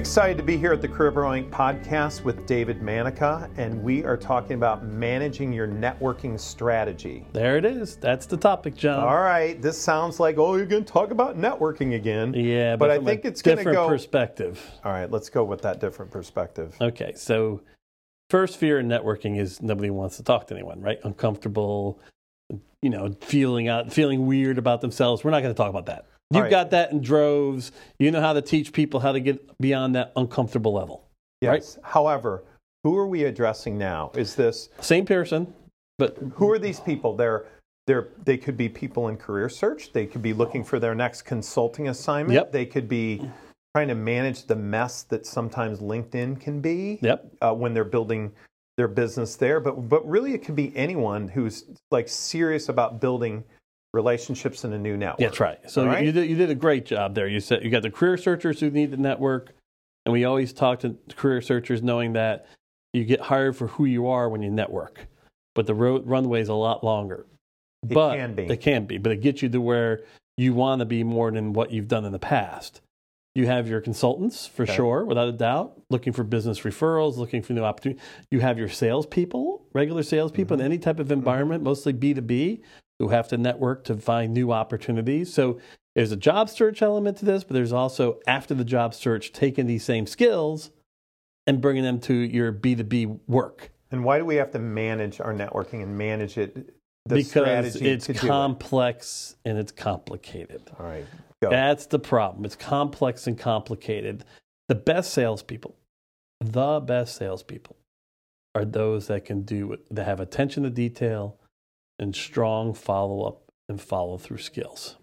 Excited to be here at the Career Growing Podcast with David Manica, and we are talking about managing your networking strategy. There it is. That's the topic, John. All right, this sounds like oh, you're going to talk about networking again. Yeah, but, but I think it's going to different go. perspective. All right, let's go with that different perspective. Okay, so first fear in networking is nobody wants to talk to anyone, right? Uncomfortable, you know, feeling out, feeling weird about themselves. We're not going to talk about that. You've right. got that in droves. You know how to teach people how to get beyond that uncomfortable level. Yes. However, who are we addressing now? Is this Same person, but who are these people? They're they're they could be people in career search. They could be looking for their next consulting assignment. Yep. They could be trying to manage the mess that sometimes LinkedIn can be. Yep. Uh, when they're building their business there, but but really it could be anyone who's like serious about building relationships in a new network. That's right. So right? you did you did a great job there. You said you got the career searchers who need the network, and we always talk to career searchers knowing that you get hired for who you are when you network, but the road runway is a lot longer. It but can be. It can be, but it gets you to where you want to be more than what you've done in the past. You have your consultants for Okay. sure, without a doubt, looking for business referrals, looking for new opportunities. You have your salespeople, regular salespeople Mm-hmm. in any type of environment, mostly B two B, who have to network to find new opportunities. So there's a job search element to this, but there's also after the job search, taking these same skills and bringing them to your B two B work And why do we have to manage our networking and manage it? The because it's do it? complex and it's complicated. All right, go. That's the problem. It's complex and complicated. The best salespeople, the best salespeople, are those that can do that have attention to detail and strong follow up and follow through skills.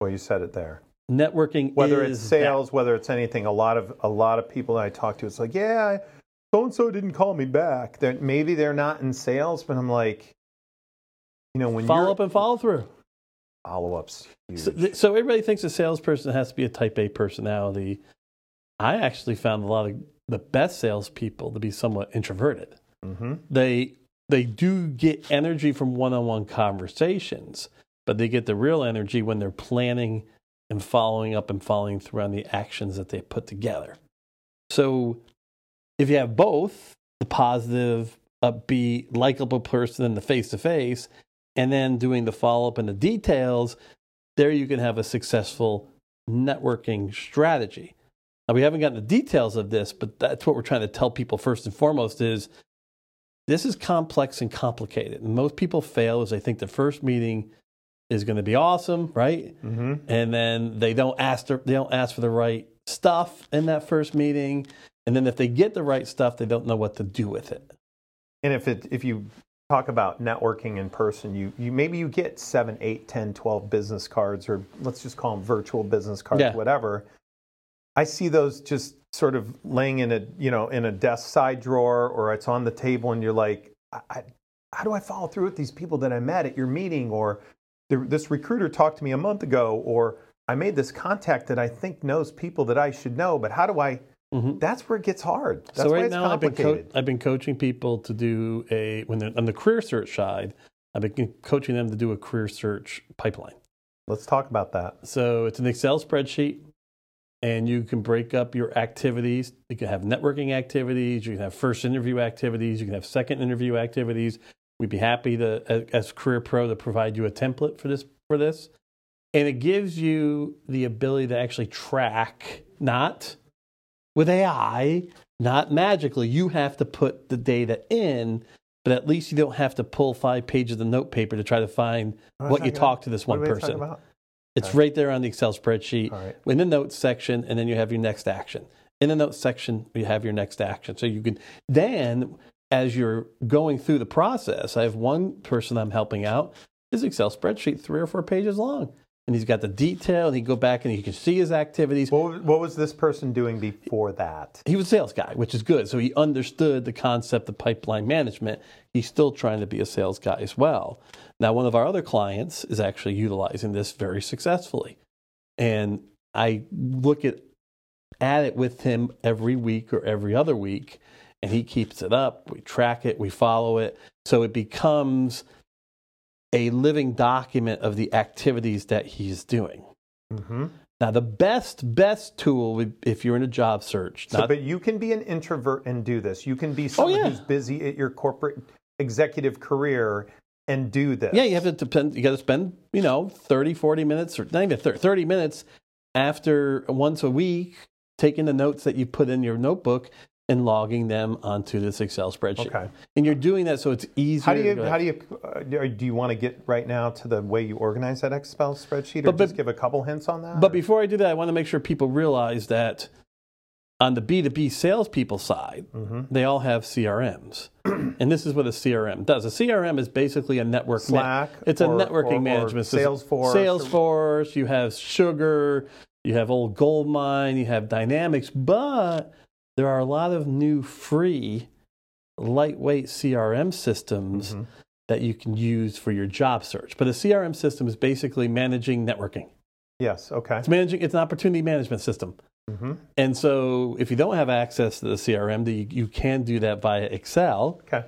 well, you said it there. Networking, Whether it's sales, whether it's anything, a lot of a lot of people that I talk to, it's like, yeah, so and so didn't call me back. They're, maybe they're not in sales, but I'm like, you know, when that. follow up and follow through. follow ups, So, th- so everybody thinks a salesperson has to be a type A personality. I actually found a lot of the best salespeople to be somewhat introverted. hmm they they do get energy from one-on-one conversations but they get the real energy when they're planning and following up and following through on the actions that they put together. So if you have both the positive upbeat likable person in the face-to-face and then doing the follow-up and the details there you can have a successful networking strategy. Now we haven't gotten the details of this but that's what we're trying to tell people first and foremost is this is complex and complicated. And most people fail as they think the first meeting is going to be awesome, right? hmm And then they don't ask the, they don't ask for the right stuff in that first meeting. And then if they get the right stuff, they don't know what to do with it. And if it if you talk about networking in person, you, you maybe you get seven, eight, 10, 12 business cards, or let's just call them virtual business cards, Yeah. whatever. I see those just sort of laying in a you know in a desk side drawer, or it's on the table, and you're like, I, I, how do I follow through with these people that I met at your meeting, or the, this recruiter talked to me a month ago, or I made this contact that I think knows people that I should know, but how do I? Mhm. That's where it gets hard. That's so right it's now I've been, co- I've been coaching people to do a, when they're on the career search side, I've been coaching them to do a career search pipeline. Let's talk about that. So it's an Excel spreadsheet, and you can break up your activities. You can have networking activities, you can have first interview activities, you can have second interview activities. We'd be happy to, as- Career Pro, to provide you a template for this. For this, and it gives you the ability to actually track, not with AI, not magically. You have to put the data in, but at least you don't have to pull five pages of note paper to try to find What what you talking talk to this one are we talking person. It's Okay. right there on the Excel spreadsheet right. in the notes section, and then you have your next action. In the notes section, you have your next action. So you can then, as you're going through the process, I have one person I'm helping out. His Excel spreadsheet three or four pages long, and he's got the detail. And he go back and you can see his activities. What, what was this person doing before that? He was a sales guy, which is good. So he understood the concept of pipeline management. He's still trying to be a sales guy as well. Now, one of our other clients is actually utilizing this very successfully. And I look at, at it with him every week or every other week, and he keeps it up. We track it, we follow it. So it becomes a living document of the activities that he's doing. Mm-hmm. Now, the best, best tool if you're in a job search, So, not, but you can be an introvert and do this. You can be someone Oh, yeah. who's busy at your corporate executive career and do this. yeah, you have to depend, you got to spend, you know, 30, 40 minutes, or not even 30, 30 minutes after once a week taking the notes that you put in your notebook and logging them onto this Excel spreadsheet. Okay. And you're doing that so it's easier. How do you how do you uh, do you want to get right now to the way you organize that Excel spreadsheet, or But- but- just give a couple hints on that? But or- before I do that, I want to make sure people realize that on the B2B salespeople side, Mm-hmm. they all have CRMs. and this is what a CRM does. A CRM is basically a network. ma- Slack it's a or- networking or- or management system. Salesforce Salesforce, you have Sugar, you have Old Goldmine, you have Dynamics, but there are a lot of new free lightweight CRM systems Mm-hmm. that you can use for your job search. But a CRM system is basically managing networking. yes, okay. It's managing. It's an opportunity management system. Hmm And so, if you don't have access to the CRM, then you, you can do that via Excel. Okay.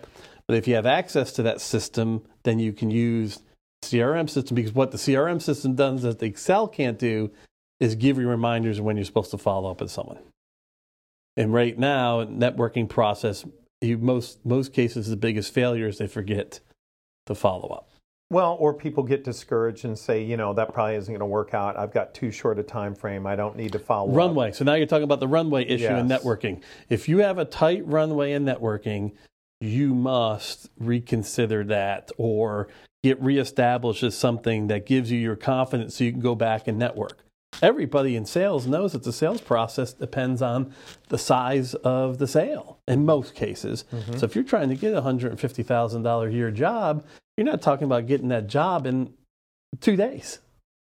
But if you have access to that system, then you can use CRM system because what the CRM system does that the Excel can't do is give you reminders when you're supposed to follow up with someone. And right now, in networking process, you, most most cases, the biggest failure is they forget to follow up. Well, or people get discouraged and say, you know, that probably isn't going to work out. I've got too short a time frame. I don't need to follow up. Runway. So now you're talking about the runway issue in networking. If you have a tight runway in networking, you must reconsider that or get reestablished as something that gives you your confidence so you can go back and network. Everybody in sales knows that the sales process depends on the size of the sale in most cases. Mm-hmm. So if you're trying to get a $150,000 a year job, you're not talking about getting that job in two days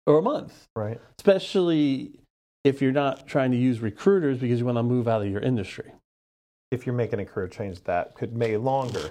or a month Right. especially if you're not trying to use recruiters because you want to move out of your industry. If you're making a career change, that could may longer.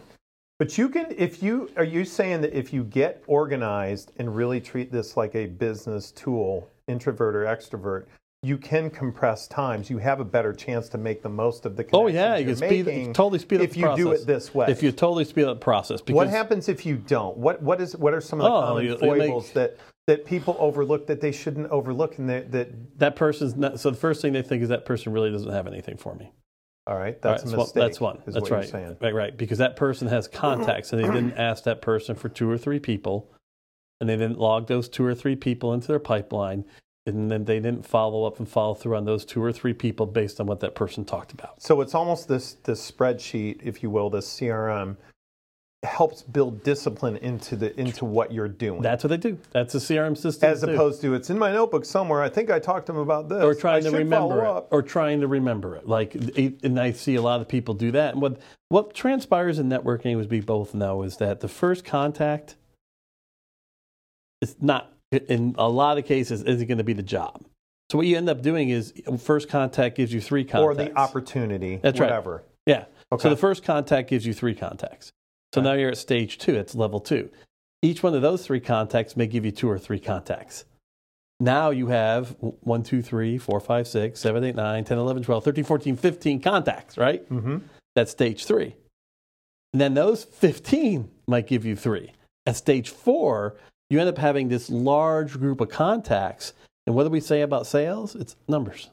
But you can, if you are you saying that if you get organized and really treat this like a business tool, introvert or extrovert, you can compress times. You have a better chance to make the most of the Oh yeah, you can speed, totally speed up if the you process. do it this way. If you totally speed up the process, because what happens if you don't? What what is what are some of the Oh, common you- you foibles make- that that people overlook that they shouldn't overlook and that, that that person's not, so the first thing they think is that person really doesn't have anything for me. all right, that's All right, a mistake. That's one. Is That's what right. you're saying. Right, right. Because that person has contacts and they didn't ask that person for two or three people, and they didn't log those two or three people into their pipeline, and then they didn't follow up and follow through on those two or three people based on what that person talked about. So it's almost this this spreadsheet, if you will, this CRM helps build discipline into the into what you're doing. That's what they do. That's a CRM system. as opposed to it's in my notebook somewhere. I think I talked to him about this. or trying I to remember it, up. or trying to remember it. Like, and I see a lot of people do that. And what what transpires in networking, as we both know, is that the first contact is not, in a lot of cases, isn't going to be the job. So what you end up doing is first contact gives you three contacts. or the opportunity, That's right. whatever. Yeah. Okay. So the first contact gives you three contacts. So Okay. now you're at stage two. It's level two. Each one of those three contacts may give you two or three contacts. Now you have 1, 2, 3, 4, 5, 6, 7, 8, 9, 10, 11, 12, 13, 14, 15 contacts, right? Mm-hmm. That's stage three. And then those 15 might give you three. At stage four, you end up having this large group of contacts. And what do we say about sales? It's numbers.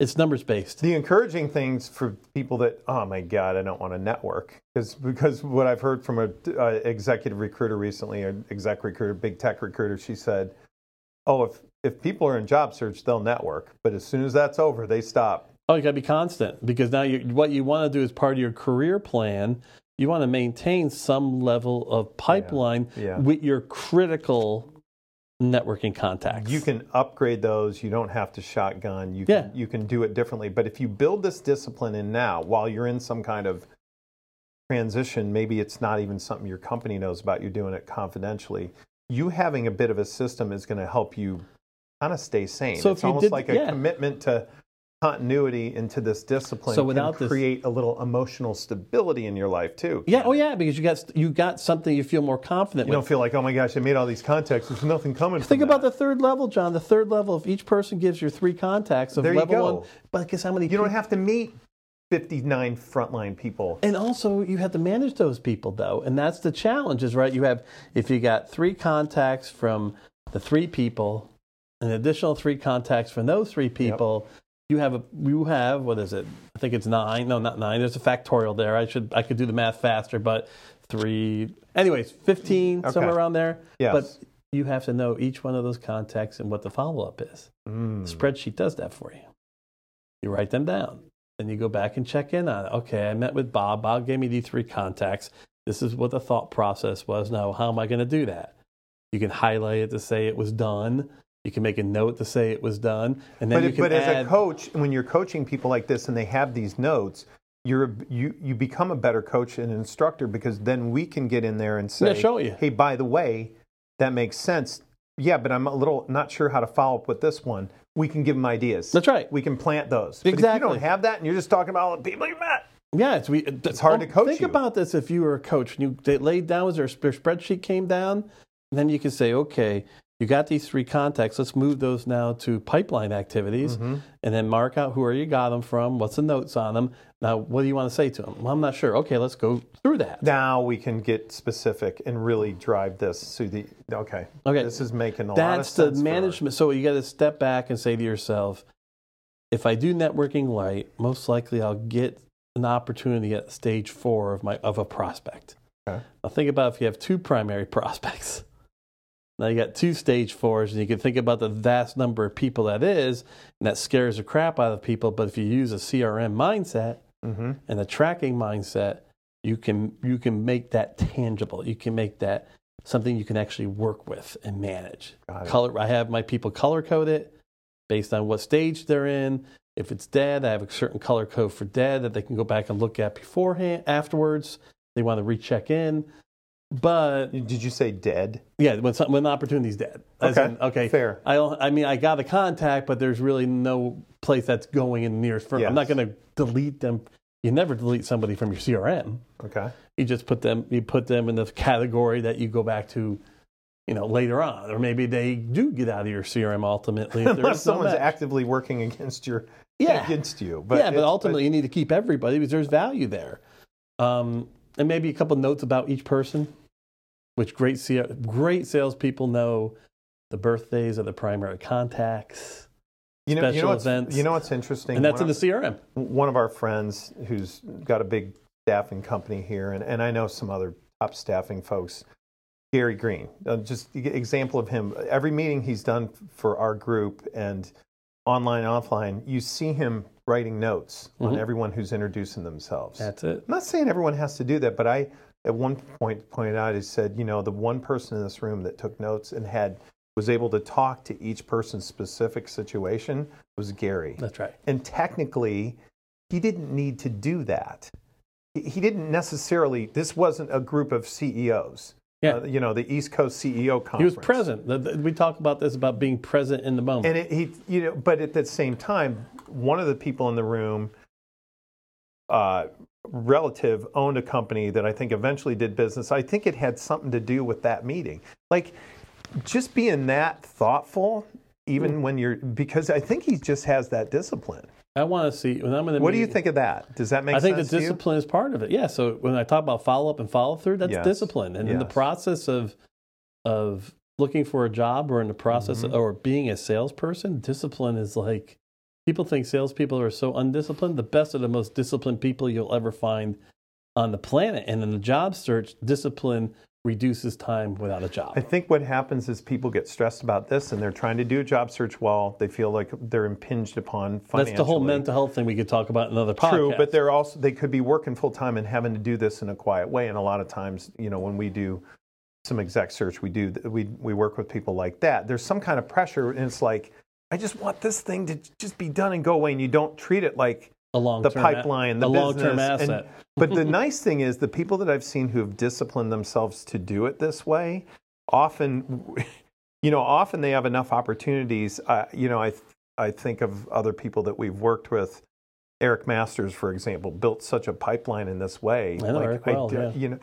It's numbers based. The encouraging things for people that, oh my God, I don't want to network. Because because what I've heard from a uh, executive recruiter recently, an exec recruiter, big tech recruiter, she said, oh, if, if people are in job search, they'll network. But as soon as that's over, they stop. Oh, you got to be constant because now you, what you want to do as part of your career plan, you want to maintain some level of pipeline yeah. with your critical networking contacts. You can upgrade those. You don't have to shotgun. You Yeah. can, you can do it differently. But if you build this discipline in now, while you're in some kind of transition, maybe it's not even something your company knows about. You're doing it confidentially. You having a bit of a system is going to help you kind of stay sane. So it's almost did- like a yeah. commitment to continuity into this discipline So can without this- create a little emotional stability in your life too. yeah, oh yeah, because you got you got something you feel more confident You with. don't feel like, oh my gosh, I made all these contacts. There's nothing coming. Think about that. the third level, John. The third level, if each person gives you three contacts of There you level go. one, but guess how many? You don't have to meet 59 frontline people. and also you have to manage those people though, and that's the challenge. Is right. You have if you got three contacts from the three people, an additional three contacts from those three people. You have a you have what is it? I think it's nine. No, not nine. There's a factorial there. I should I could do the math faster, but three. Anyways, fifteen Okay. somewhere around there. Yes. But you have to know each one of those contacts and what the follow up is. Mm. The spreadsheet does that for you. You write them down. Then you go back and check in on it. Okay, I met with Bob. Bob gave me these three contacts. This is what the thought process was. Now, how am I going to do that? You can highlight it to say it was done. You can make a note to say it was done, and then But, you can but add. as a coach, when you're coaching people like this and they have these notes, you're you you become a better coach and instructor because then we can get in there and say, Yeah, show you. "Hey, by the way, that makes sense." Yeah, but I'm a little not sure how to follow up with this one. We can give them ideas. That's right. We can plant those. But if you Exactly. don't have that and you're just talking about all the people you met, Yeah, it's, we, it's hard to coach Think you. about this if you were a coach. and you they laid down, was there a spreadsheet came down? Then you can say, okay, you got these three contacts. Let's move those now to pipeline activities, Mm-hmm. and then mark out who are you got them from. What's the notes on them? Now, what do you want to say to them? Well, I'm not sure. Okay, let's go through that. now we can get specific and really drive this to the okay. Okay. This is making a lot of sense. That's the management. So you got to step back and say to yourself, if I do networking right, most likely I'll get an opportunity at stage four of my of a prospect. Okay. Now think about if you have two primary prospects. Now you got two stage fours, and you can think about the vast number of people that is, and that scares the crap out of people. But if you use a CRM mindset Mhm. and a tracking mindset, you can you can make that tangible. You can make that something you can actually work with and manage. Color. I have my people color code it based on what stage they're in. If it's dead, I have a certain color code for dead that they can go back and look at beforehand. Afterwards, they want to recheck in. But Did you say dead? yeah, when some, when the opportunity's dead. As Okay, in, okay. fair. I don't. I mean, I got a contact, but there's really no place that's going in the nearest firm. I'm not going to delete them. You never delete somebody from your CRM. Okay. You just put them. You put them in the category that you go back to, you know, later on, or maybe they do get out of your CRM ultimately. If Unless someone's match. actively working against your Yeah. against you. But yeah, but ultimately you need to keep everybody because there's value there. Um, and maybe a couple notes about each person, which great great salespeople know the birthdays of the primary contacts, you know, you special know what's, events. You know what's interesting? and that's One in the CRM. one of our friends who's got a big staffing company here, and, and I know some other top staffing folks. Gary Green, uh, just example of him. Every meeting he's done for our group and online, offline, you see him writing notes on Mhm. everyone who's introducing themselves. That's it. I'm not saying everyone has to do that, but I at one point pointed out, he said, you know, the one person in this room that took notes and had was able to talk to each person's specific situation was Gary. That's right. And technically, he didn't need to do that. He didn't necessarily. This wasn't a group of CEOs. Yeah. Uh, you know, the East Coast CEO conference. He was present. We talk about this about being present in the moment. And it, he, you know, but at the same time, one of the people in the room, uh, relative, owned a company that I think eventually did business. I think it had something to do with that meeting. Like, just being that thoughtful, even when you're, because I think he just has that discipline. I want to see when I'm in the What do you think of that? Does that make sense? I think the sense? you? discipline is part of it. Yeah. So when I talk about follow up and follow through, that's Yes. discipline. And in the process of of looking for a job or in the process Mhm. or being a salesperson, discipline is like people think salespeople are so undisciplined. The best of the most disciplined people you'll ever find on the planet. And in the job search, discipline reduces time without a job. I think what happens is people get stressed about this and they're trying to do a job search while they feel like they're impinged upon financially. That's the whole mental health thing we could talk about in another podcast. True, but they're also they could be working full time and having to do this in a quiet way. And a lot of times, you know, when we do some exec search, we do we we work with people like that. There's some kind of pressure, and it's like I just want this thing to just be done and go away, and you don't treat it like a long the pipeline, the long term business, and- asset. but the nice thing is, the people that I've seen who have disciplined themselves to do it this way, often, you know, often they have enough opportunities. Uh, you know, I I think of other people that we've worked with. Eric Masters, for example, built such a pipeline in this way. I know Eric well, d- yeah. You know,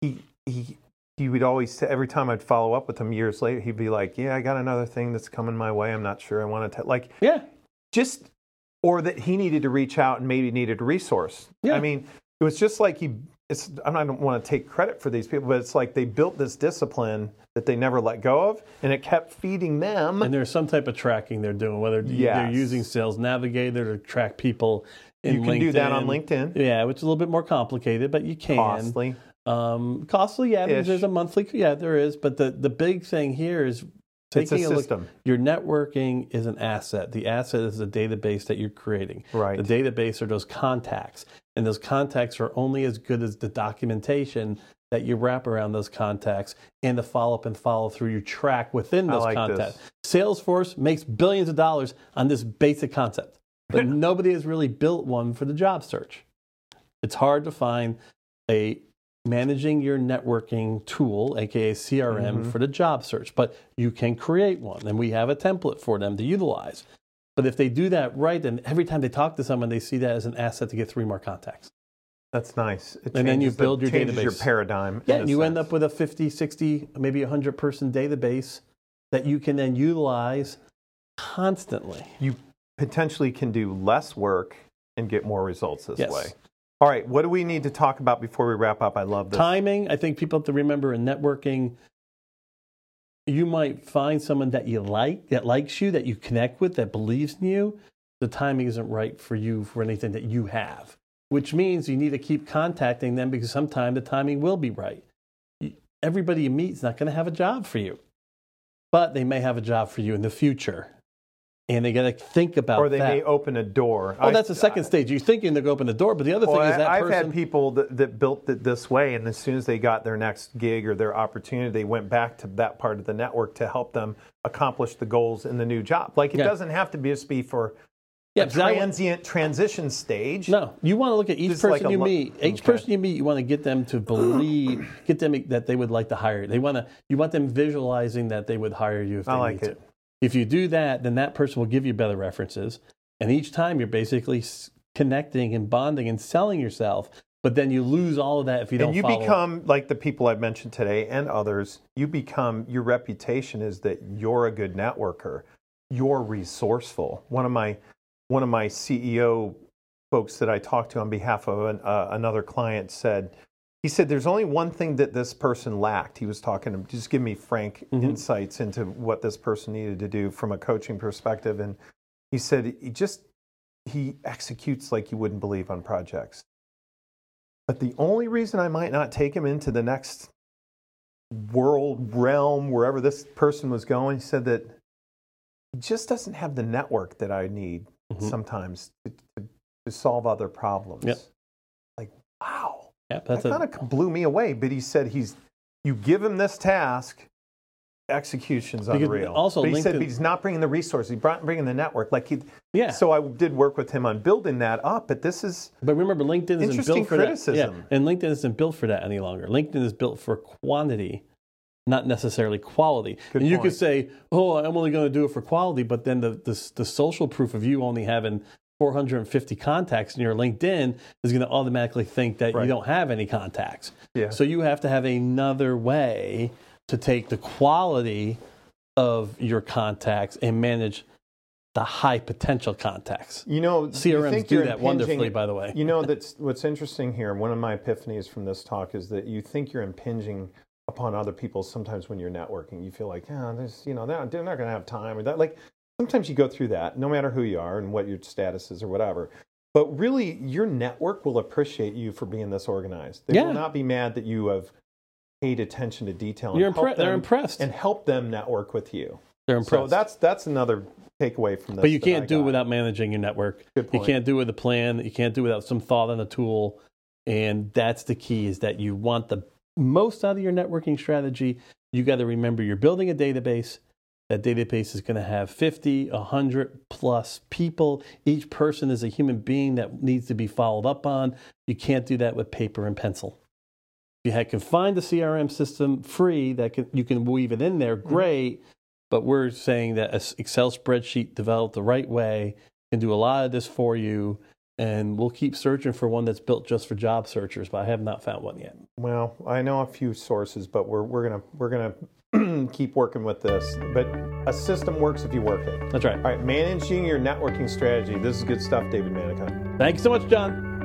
he he he would always every time I'd follow up with him years later, he'd be like, "Yeah, I got another thing that's coming my way. I'm not sure I want to." Like, yeah. just or that he needed to reach out and maybe needed a resource. Yeah. I mean, it was just like he it's I don't want to take credit for these people, but it's like they built this discipline that they never let go of, and it kept feeding them. And there's some type of tracking they're doing, whether they're using Sales Navigator to track people. In you can do that on LinkedIn. Yeah, which is a little bit more complicated, but you can. Costly. Um, costly, yeah. There's a monthly, yeah, there is. But the the big thing here is It's a a, look. Your networking is an asset. The asset is the database that you're creating. Right. The database are those contacts, and those contacts are only as good as the documentation that you wrap around those contacts and the follow up and follow through you track within those like contacts. this. Salesforce makes billions of dollars on this basic concept, but nobody has really built one for the job search. It's hard to find a managing your networking tool, aka CRM, Mhm. for the job search, but you can create one, and we have a template for them to utilize. But if they do that right, then every time they talk to someone, they see that as an asset to get three more contacts. That's nice. It And then you changes the- build your changes your paradigm. Yeah, and you end up with a 50, 60, maybe 100 person database that you can then utilize constantly. you potentially can do less work and get more results this Yes. way. All right, what do we need to talk about before we wrap up? I love this. Timing, I think people have to remember in networking, you might find someone that you like, that likes you, that you connect with, that believes in you. The timing isn't right for you for anything that you have, which means you need to keep contacting them because sometime the timing will be right. Everybody you meet is not going to have a job for you, but they may have a job for you in the future. And they got to think about that. or they that. may open a door. Oh, I- that's the second stage. You're thinking they're going to open the door, but the other Well, thing is that I've person. had people that, that built it this way, and as soon as they got their next gig or their opportunity, they went back to that part of the network to help them accomplish the goals in the new job. Like it Yeah. doesn't have to be just be for yeah, a transient transition stage. No, you want to look at each Just person like you meet. Each Okay. person you meet, you want to get them to believe, get them that they would like to hire you. They want to, you want them visualizing that they would hire you if they I like need it. to. If you do that, then that person will give you better references, and each time you're basically connecting and bonding and selling yourself. But then you lose all of that if you don't. and you become like the people I've mentioned today and others. You become your reputation is that you're a good networker. You're resourceful. One of my one of my CEO folks that I talked to on behalf of an, uh, another client said. He said, "There's only one thing that this person lacked." He was talking to just give me frank Mhm. insights into what this person needed to do from a coaching perspective, and he said he just he executes like you wouldn't believe on projects. But the only reason I might not take him into the next world realm, wherever this person was going, he said that he just doesn't have the network that I need Mhm. sometimes to, to, to solve other problems. Yep. Like, wow. Yeah, that kind of blew me away. But he said he's, you give him this task, execution's Because unreal. also but he said he's not bringing the resources. He's brought- bringing the network. Like he, yeah. so I did work with him on building that up. But this is But remember, LinkedIn isn't Interesting built for that. criticism. Yeah, and LinkedIn isn't built for that any longer. LinkedIn is built for quantity, not necessarily quality. Good and you point. could say, "Oh, I'm only going to do it for quality," but then the, the the social proof of you only having 450 contacts in your LinkedIn is going to automatically think that Right. you don't have any contacts. yeah. So you have to have another way to take the quality of your contacts and manage the high potential contacts. You know, CRMs think do that impinging- wonderfully, by the way. You know, that's what's interesting here. One of my epiphanies from this talk is that you think you're impinging upon other people sometimes when you're networking. You feel like, yeah, there's, you know, they're, they're not going to have time or that. Like, sometimes you go through that, no matter who you are and what your status is or whatever. But really, your network will appreciate you for being this organized. They Yeah. will not be mad that you have paid attention to detail. and You're helped impre- they're impressed. And help them network with you. They're impressed. So that's that's another takeaway from this. But you can't do it without managing your network. Good You can't do it with a plan. You can't do it without some thought on a tool. And that's the key is that you want the most out of your networking strategy. You got to remember you're building a database. That database is going to have 50, 100 plus people. Each person is a human being that needs to be followed up on. You can't do that with paper and pencil. If you had, can find a CRM system free that can, you can weave it in there, mm-hmm. great. But we're saying that an Excel spreadsheet developed the right way can do a lot of this for you. And we'll keep searching for one that's built just for job searchers, but I have not found one yet. Well, I know a few sources, but we're we're gonna we're gonna keep working with this. But a system works if you work it. That's right. All right, managing your networking strategy. This is good stuff, David Manica. Thanks so much, John.